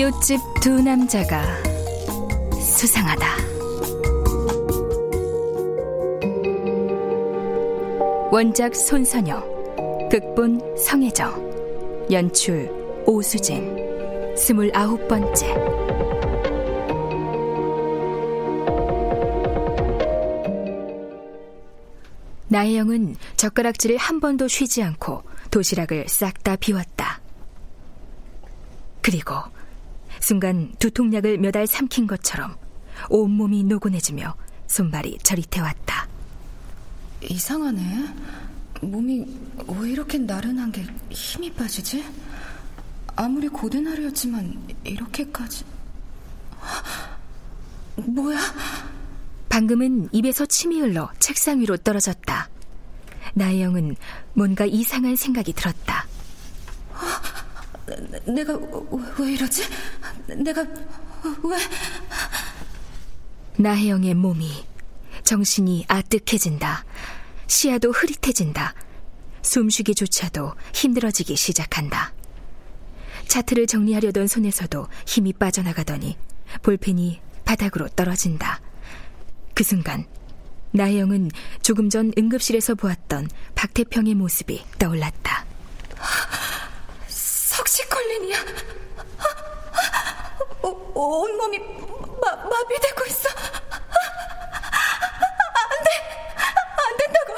이웃집 두 남자가 수상하다. 원작 손선여, 극본 성혜정, 연출 오수진, 스물아홉 번째. 나혜영은 젓가락질을 한 번도 쉬지 않고 도시락을 싹 다 비웠다. 그리고 순간 두통약을 몇 알 삼킨 것처럼 온몸이 노곤해지며 손발이 저릿해 왔다. 이상하네. 몸이 왜 이렇게 나른한 게 힘이 빠지지? 아무리 고된 하루였지만 이렇게까지... 뭐야? 방금은 입에서 침이 흘러 책상 위로 떨어졌다. 나혜영은 뭔가 이상한 생각이 들었다. 내가 왜 이러지? 내가 왜... 나혜영의 몸이 정신이 아뜩해진다. 시야도 흐릿해진다. 숨쉬기조차도 힘들어지기 시작한다. 차트를 정리하려던 손에서도 힘이 빠져나가더니 볼펜이 바닥으로 떨어진다. 그 순간 나혜영은 조금 전 응급실에서 보았던 박태평의 모습이 떠올랐다. 석시콜린이야. 어, 온몸이 마, 마비되고 있어. 안 돼. 안 된다고.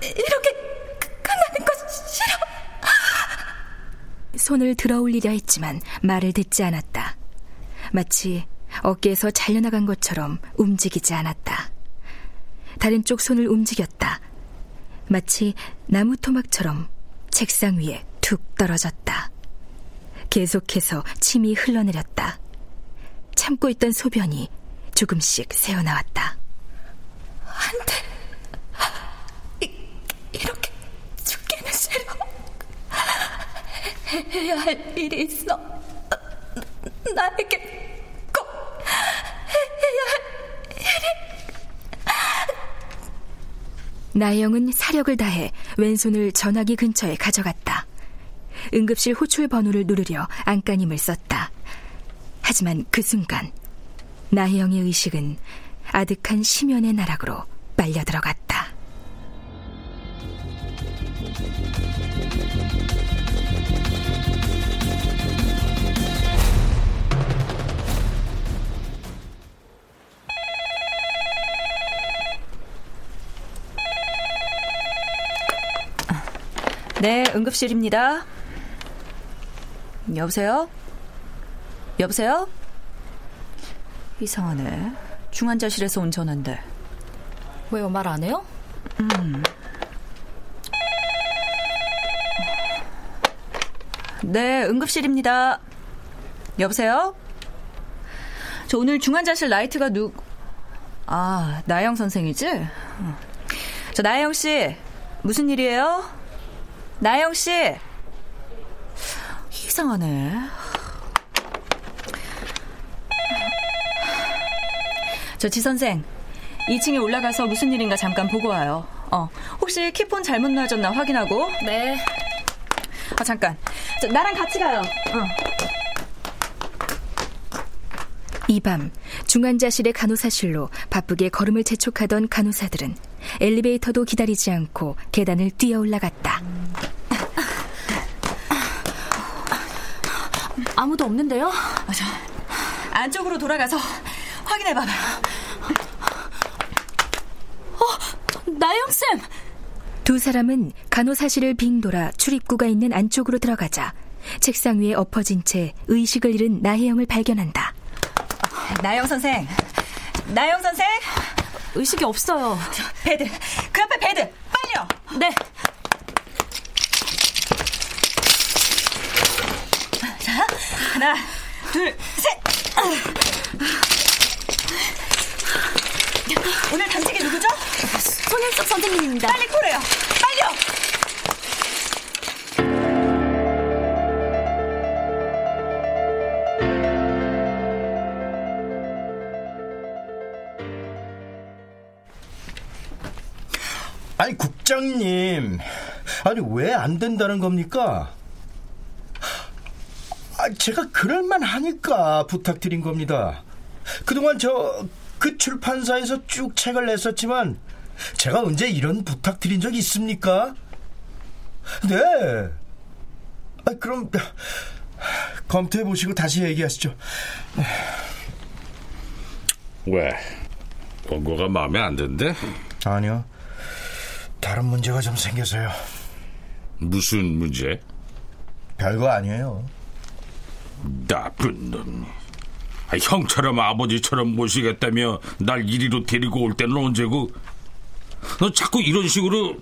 이렇게 끝나는 거 싫어. 손을 들어 올리려 했지만 말을 듣지 않았다. 마치 어깨에서 잘려나간 것처럼 움직이지 않았다. 다른 쪽 손을 움직였다. 마치 나무 토막처럼 책상 위에 툭 떨어졌다. 계속해서 침이 흘러내렸다. 참고 있던 소변이 조금씩 새어나왔다. 안 돼. 이, 이렇게 죽기는 싫어. 해야 할 일이 있어. 나에게 꼭 해야 할 일이. 나영은 사력을 다해 왼손을 전화기 근처에 가져갔다. 응급실 호출 번호를 누르려 안간힘을 썼다. 하지만 그 순간 나혜영의 의식은 아득한 심연의 나락으로 빨려 들어갔다. 네, 응급실입니다. 여보세요? 여보세요? 이상하네. 중환자실에서 온 전화인데. 왜요? 말 안 해요? 음. 네, 응급실입니다. 여보세요? 저 오늘 중환자실 라이트가 누... 아, 나영 선생이지? 저 나영 씨, 무슨 일이에요? 나영 씨. 이상하네. 저 지 선생, 2층에 올라가서 무슨 일인가 잠깐 보고 와요. 어, 혹시 키폰 잘못 놔줬나 확인하고. 네. 아 잠깐. 저, 나랑 같이 가요. 어. 이밤 중환자실의 간호사실로 바쁘게 걸음을 재촉하던 간호사들은 엘리베이터도 기다리지 않고 계단을 뛰어 올라갔다. 아무도 없는데요? 맞아. 안쪽으로 돌아가서 확인해봐봐요. 나영쌤! 두 사람은 간호사실을 빙 돌아 출입구가 있는 안쪽으로 들어가자 책상 위에 엎어진 채 의식을 잃은 나혜영을 발견한다. 나영 선생. 나영 선생. 의식이 없어요. Bed. 그 앞에 bed. 빨리요. 네. 자, 하나, 둘, 셋. 오늘 당직이 누구죠? 손현숙 선생님입니다. 빨리 call해요. 빨리요. 아니 국장님, 아니 왜 안 된다는 겁니까? 아, 제가 그럴만 하니까 부탁드린 겁니다. 그동안 저 그 출판사에서 쭉 책을 냈었지만 제가 언제 이런 부탁드린 적 있습니까? 네. 아, 그럼 검토해 보시고 다시 얘기하시죠. 왜? 원고가 마음에 안 든대? 아니요. 다른 문제가 좀 생겨서요. 무슨 문제? 별거 아니에요. 나쁜 놈. 아, 형처럼 아버지처럼 모시겠다며 날 이리로 데리고 올 때는 언제고? 너 자꾸 이런 식으로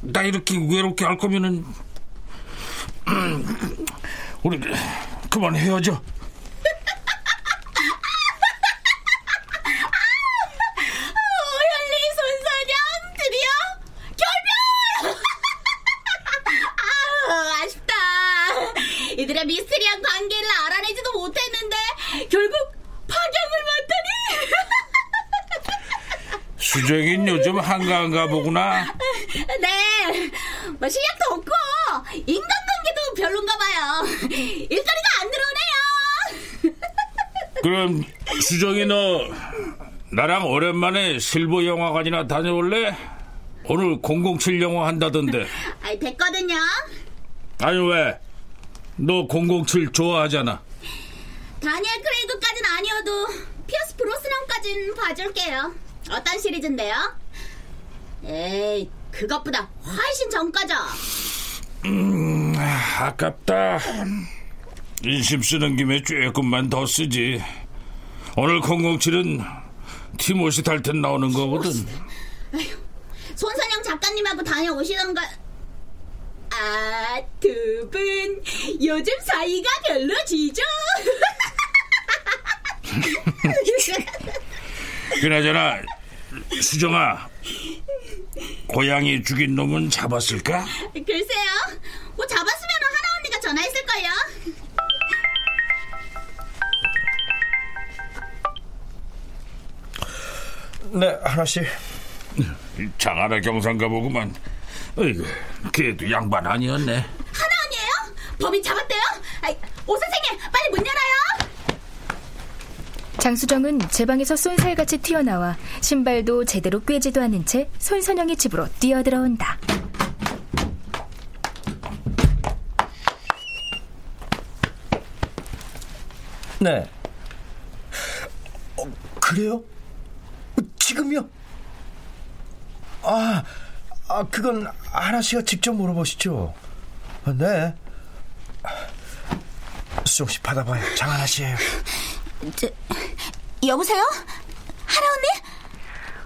나 이렇게 외롭게 할 거면은 음, 우리 그만 헤어져. 오현리 손사냥 드디어 결별! 아우 아쉽다. 이들의 미스테리한 관계를 알아내지도 못했는데 결국 파경을 맞다니. 수정인 한가한가 보구나. 네, 뭐 실력도 없고 인간관계도 별론가 봐요. 일거리가 안 들어오네요. 그럼 수정이 너 나랑 오랜만에 실버 영화관이나 다녀올래? 오늘 007 영화 한다던데. 아이 됐거든요. 아니 왜? 너 007 좋아하잖아. 다니엘 크레이그까진 아니어도 피어스 브로스넌까진 봐줄게요. 어떤 시리즈인데요? 에이, 그것보다 훨씬 전까죠. 음, 아깝다. 인심 쓰는 김에 조금만 더 쓰지. 오늘 007은 티모시 달텐 나오는 거거든. 손선영 작가님하고 다녀오시던가. 아, 두 분 요즘 사이가 별로지죠? 그나저나 수정아, 고양이 죽인 놈은 잡았을까? 글쎄요. 뭐 잡았으면 하나 언니가 전화했을걸요. 네, 하나씩. 장하나 경상가 보구만. 어이구, 걔도 양반 아니었네. 하나 언니예요? 법인 잡았대요? 아이, 오 선생님, 빨리 문 열어요. 장수정은 제 방에서 쏜살같이 튀어나와 신발도 제대로 꿰지도 않은 채 손선영의 집으로 뛰어들어온다. 네. 어, 그래요? 어, 지금요? 아, 아, 그건 하나 씨가 직접 물어보시죠. 아, 네. 수정 씨 받아봐요. 장하나 씨예요. 저, 여보세요? 하나 언니?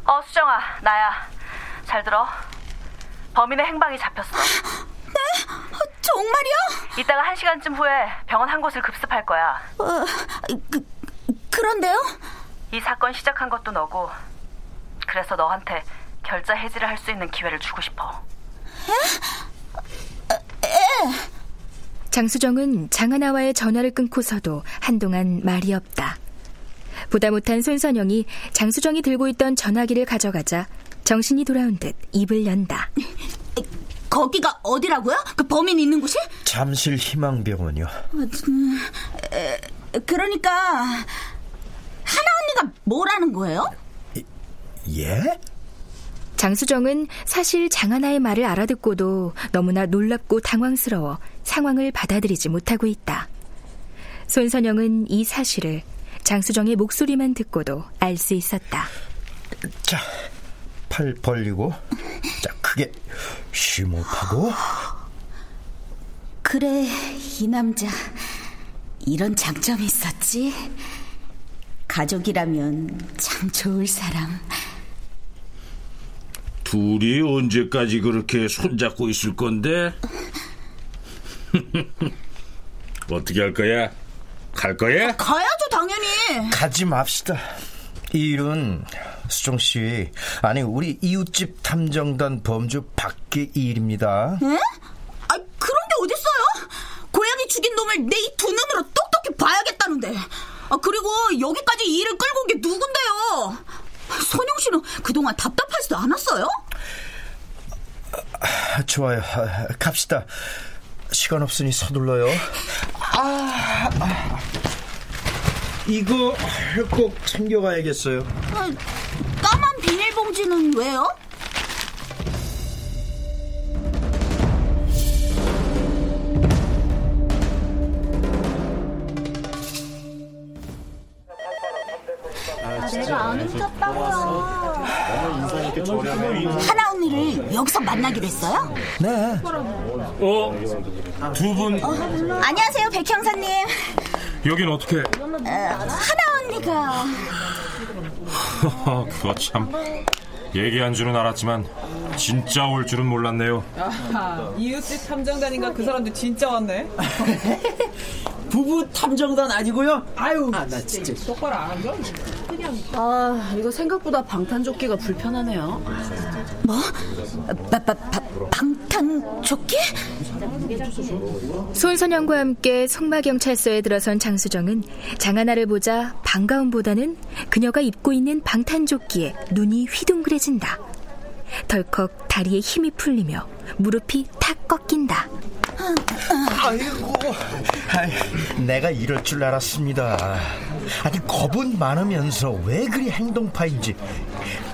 어, 수정아, 나야. 잘 들어. 범인의 행방이 잡혔어. 네? 어, 정말이요? 이따가 한 시간쯤 후에 병원 한 곳을 급습할 거야. 어, 그, 그런데요? 이 사건 시작한 것도 너고, 그래서 너한테 결자 해지를 할 수 있는 기회를 주고 싶어. 에? 장수정은 장하나와의 전화를 끊고서도 한동안 말이 없다. 보다 못한 손선영이 장수정이 들고 있던 전화기를 가져가자 정신이 돌아온 듯 입을 연다. 거기가 어디라고요? 그 범인 있는 곳이? 잠실 희망병원이요. 음, 에, 그러니까 하나 언니가 뭐라는 거예요? 예? 장수정은 사실 장하나의 말을 알아듣고도 너무나 놀랍고 당황스러워 상황을 받아들이지 못하고 있다. 손선영은 이 사실을 장수정의 목소리만 듣고도 알 수 있었다. 자, 팔 벌리고, 자, 크게 심호흡하고. 그래, 이 남자 이런 장점이 있었지. 가족이라면 참 좋을 사람. 둘이 언제까지 그렇게 손잡고 있을 건데? 어떻게 할 거야? 갈 거야? 가야죠, 당연히. 가지 맙시다. 이 일은 수정 씨, 아니 우리 이웃집 탐정단 범주 밖의 일입니다. 에? 아, 그런 게 어딨어요? 고양이 죽인 놈을 내 이 두 눈으로 똑똑히 봐야겠다는데. 아, 그리고 여기까지 이 일을 끌고 온 게 누군데요? 선영 씨는 그동안 답답하지도 않았어요? 아, 좋아요. 아, 갑시다. 시간 없으니 서둘러요. 아, 아. 이거 꼭 챙겨가야겠어요. 아, 까만 비닐봉지는 왜요? 내가 안 훔쳤다고요. 하나 언니를 여기서 만나기로 했어요? 네. 어? 두 분. 어, 안녕하세요, 백 형사님. 여긴 어떻게? 어, 하나 언니가. 그거 참. 얘기한 줄은 알았지만 진짜 올 줄은 몰랐네요. 아하, 이웃집 탐정단인가 그 사람들 진짜 왔네. 부부 탐정단 아니고요? 아유, 아, 나 진짜 똑바로 안. 그냥 아, 이거 생각보다 방탄조끼가 불편하네요. 뭐? 바, 바, 바, 방탄조끼? 손선영과 함께 송마경찰서에 들어선 장수정은 장하나를 보자 반가움보다는 그녀가 입고 있는 방탄조끼에 눈이 휘둥그레진다. 덜컥 다리에 힘이 풀리며 무릎이 탁 꺾인다. 아이고, 아이, 내가 이럴 줄 알았습니다. 아니 겁은 많으면서 왜 그리 행동파인지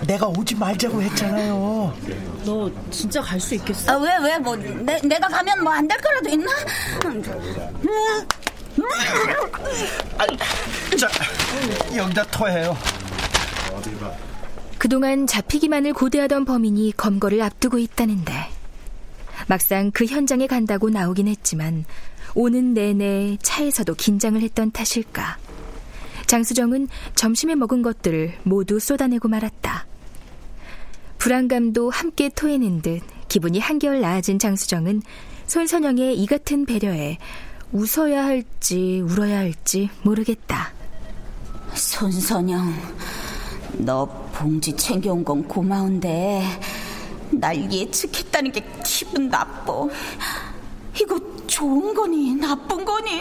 내가 오지 말자고 했잖아요. 너 진짜 갈 수 있겠어? 아, 왜, 왜, 뭐, 내, 내가 가면 뭐 안 될 거라도 있나? 자, 여기다 토해요. 그동안 잡히기만을 고대하던 범인이 검거를 앞두고 있다는데 막상 그 현장에 간다고 나오긴 했지만 오는 내내 차에서도 긴장을 했던 탓일까 장수정은 점심에 먹은 것들을 모두 쏟아내고 말았다. 불안감도 함께 토해낸 듯 기분이 한결 나아진 장수정은 손선영의 이 같은 배려에 웃어야 할지 울어야 할지 모르겠다. 손선영, 너 봉지 챙겨온 건 고마운데 날 예측했다는 게 기분 나빠. 이거 좋은 거니 나쁜 거니?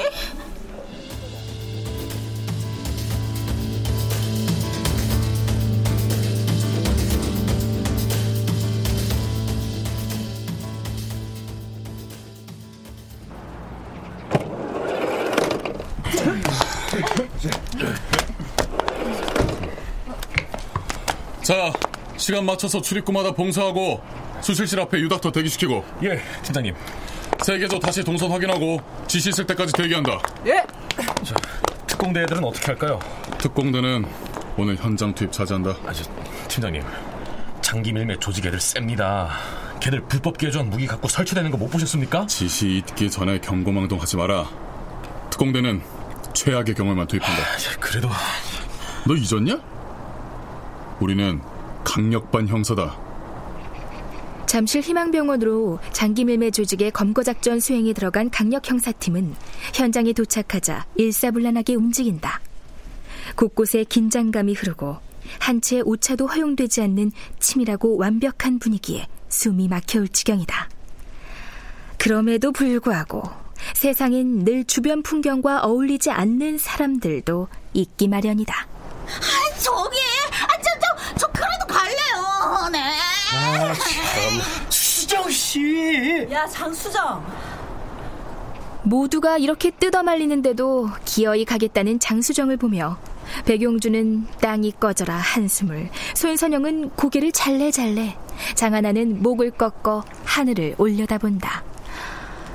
자, 시간 맞춰서 출입구마다 봉사하고 수실실 앞에 유닥터 대기시키고. 예, 팀장님. 세계조 다시 동선 확인하고 지시 있을 때까지 대기한다. 예. 자, 특공대 애들은 어떻게 할까요? 특공대는 오늘 현장 투입 차지한다. 아, 저, 팀장님. 장기 밀매 조직 애들 셉니다. 걔들 불법 개조한 무기 갖고 설치되는 거 못 보셨습니까? 지시 있기 전에 경고망동 하지 마라. 특공대는 최악의 경우만 투입한다. 아, 그래도 너 잊었냐? 우리는 강력반 형사다. 잠실 희망병원으로 장기밀매 조직의 검거작전 수행에 들어간 강력 형사팀은 현장에 도착하자 일사불란하게 움직인다. 곳곳에 긴장감이 흐르고 한채 오차도 허용되지 않는 치밀하고 완벽한 분위기에 숨이 막혀올 지경이다. 그럼에도 불구하고 세상엔 늘 주변 풍경과 어울리지 않는 사람들도 있기 마련이다. 아, 저기, 아, 저, 저, 저 그래도 갈래요. 네. 아, 참. 수정 씨. 야, 장수정. 모두가 이렇게 뜯어 말리는데도 기어이 가겠다는 장수정을 보며 백용주는 땅이 꺼져라 한숨을 손선영은 고개를 잘래잘래 장하나는 목을 꺾어 하늘을 올려다본다.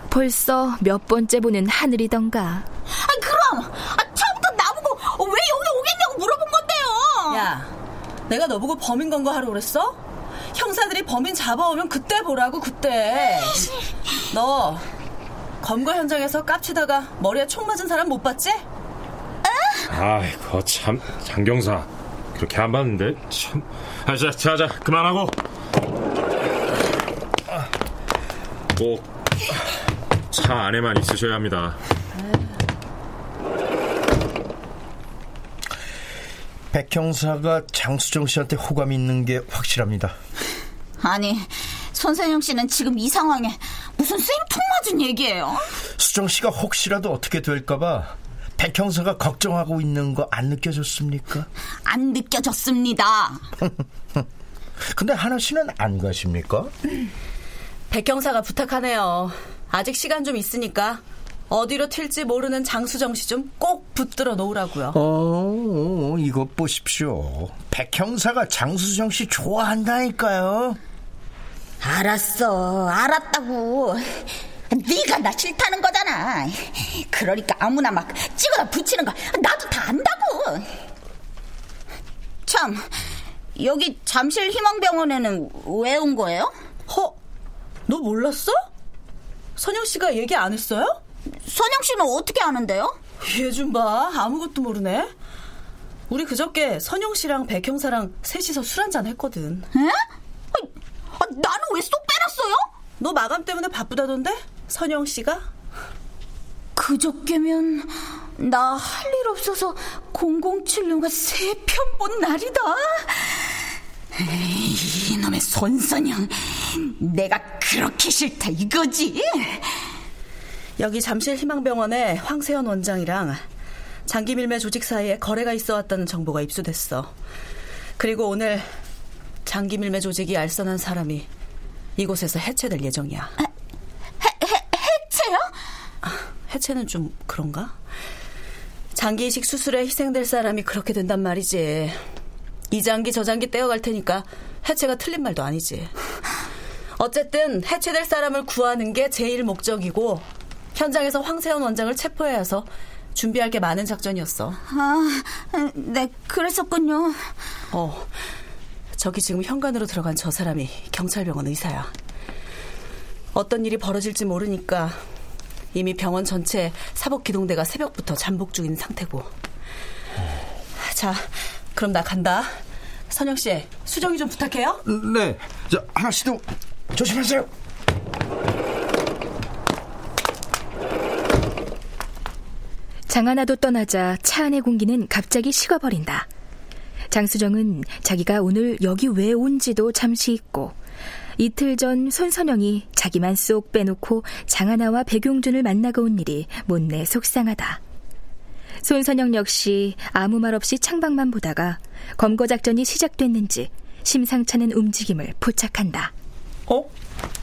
벌써 몇 번째 보는 하늘이던가. 아, 그럼 아, 처음부터 나보고 왜 여기 오겠냐고 물어본 건데요. 야, 내가 너보고 범인 검거하러 그랬어? 형사들이 범인 잡아오면 그때 보라고 그때. 너 검거 현장에서 깝치다가 머리에 총 맞은 사람 못 봤지? 아이고 참 장경사 그렇게 안 봤는데 참. 아, 자, 자, 자 그만하고 꼭차 안에만 있으셔야 합니다. 백 형사가 장수정 씨한테 호감이 있는 게 확실합니다. 아니, 손선영 씨는 지금 이 상황에 무슨 쌩통 맞은 얘기예요? 수정 씨가 혹시라도 어떻게 될까봐 백 형사가 걱정하고 있는 거 안 느껴졌습니까? 안 느껴졌습니다. 근데 하나 씨는 안 가십니까? 백경사가 부탁하네요. 아직 시간 좀 있으니까 어디로 튈지 모르는 장수정 씨 좀 꼭 붙들어 놓으라고요. 어, 이것 보십시오. 백 형사가 장수정 씨 좋아한다니까요. 알았어, 알았다고. 네가 나 싫다는 거잖아. 그러니까 아무나 막 찍어다 붙이는 거 나도 다 안다고. 참, 여기 잠실 희망병원에는 왜 온 거예요? 허, 너 몰랐어? 선영 씨가 얘기 안 했어요? 선영 씨는 어떻게 아는데요? 얘 좀 봐, 아무것도 모르네. 우리 그저께 선영 씨랑 백 형사랑 셋이서 술 한잔 했거든. 에? 나는 왜 쏙 빼놨어요? 너 마감 때문에 바쁘다던데? 선영 씨가? 그저께면 나 할 일 없어서 007영화 세편 본 날이다. 에이, 이놈의 손선영, 내가 그렇게 싫다 이거지? 여기 잠실 희망병원에 황세현 원장이랑 장기밀매 조직 사이에 거래가 있어 왔다는 정보가 입수됐어. 그리고 오늘 장기밀매 조직이 알선한 사람이 이곳에서 해체될 예정이야. 해, 해, 해체요? 아, 해체는 좀 그런가? 장기 이식 수술에 희생될 사람이 그렇게 된단 말이지. 이 장기 저 장기 떼어갈 테니까 해체가 틀린 말도 아니지. 어쨌든 해체될 사람을 구하는 게 제일 목적이고 현장에서 황세현 원장을 체포해야 해서 준비할 게 많은 작전이었어. 아, 네, 그랬었군요. 어, 저기 지금 현관으로 들어간 저 사람이 경찰병원 의사야. 어떤 일이 벌어질지 모르니까 이미 병원 전체 사복기동대가 새벽부터 잠복 중인 상태고. 자, 그럼 나 간다. 선영 씨, 수정이 좀 부탁해요. 네. 자, 하나 씨도 조심하세요. 장하나도 떠나자 차 안의 공기는 갑자기 식어버린다. 장수정은 자기가 오늘 여기 왜 온지도 잠시 잊고 이틀 전 손선영이 자기만 쏙 빼놓고 장하나와 백용준을 만나고 온 일이 못내 속상하다. 손선영 역시 아무 말 없이 창밖만 보다가 검거 작전이 시작됐는지 심상찮은 움직임을 포착한다. 어?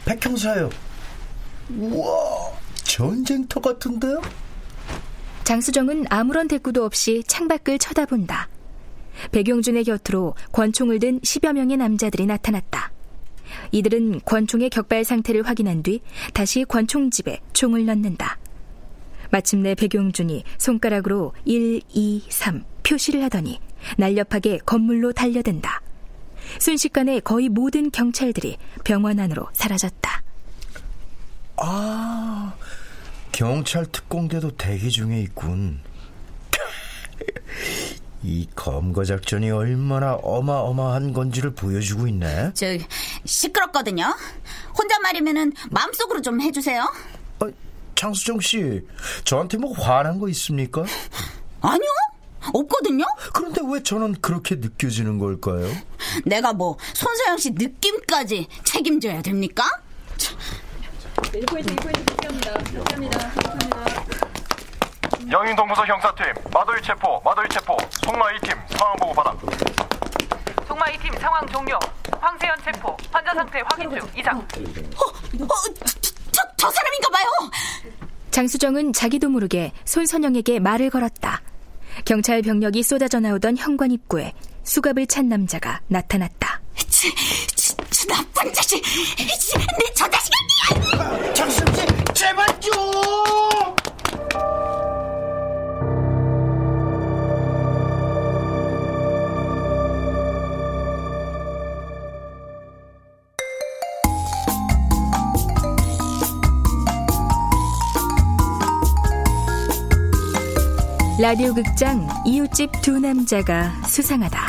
백형사요. 우와, 전쟁터 같은데요? 장수정은 아무런 대꾸도 없이 창밖을 쳐다본다. 백용준의 곁으로 권총을 든 10여 명의 남자들이 나타났다. 이들은 권총의 격발 상태를 확인한 뒤 다시 권총집에 총을 넣는다. 마침내 백용준이 손가락으로 1, 2, 3 표시를 하더니 날렵하게 건물로 달려든다. 순식간에 거의 모든 경찰들이 병원 안으로 사라졌다. 아, 경찰 특공대도 대기 중에 있군. 이 검거 작전이 얼마나 어마어마한 건지를 보여주고 있네. 저 시끄럽거든요. 혼잣말이면은 마음속으로 좀 해주세요. 어, 장수정 씨, 저한테 뭐 화난 거 있습니까? 아니요, 없거든요. 그런데 왜 저는 그렇게 느껴지는 걸까요? 내가 뭐 손서영 씨 느낌까지 책임져야 됩니까? 1포인트 1포인트 복귀합니다. 복귀합니다. 복귀합니다. 영인동부서 형사팀 마도이 체포 마도이 체포 송마 2팀 상황 보고 받아 동마 2팀 상황 종료. 황세현 체포. 환자 상태 확인 중. 이상. 어, 저, 저 사람인가 봐요. 장수정은 자기도 모르게 손선영에게 말을 걸었다. 경찰 병력이 쏟아져 나오던 현관 입구에 수갑을 찬 남자가 나타났다. 치, 치, 치 나쁜 자식. 내 저 자식아! 라디오 극장 이웃집 두 남자가 수상하다.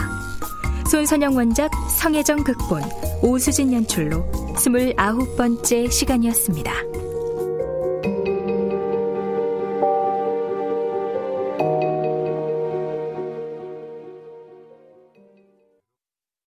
손선영 원작 성혜정 극본 오수진 연출로 29번째 시간이었습니다.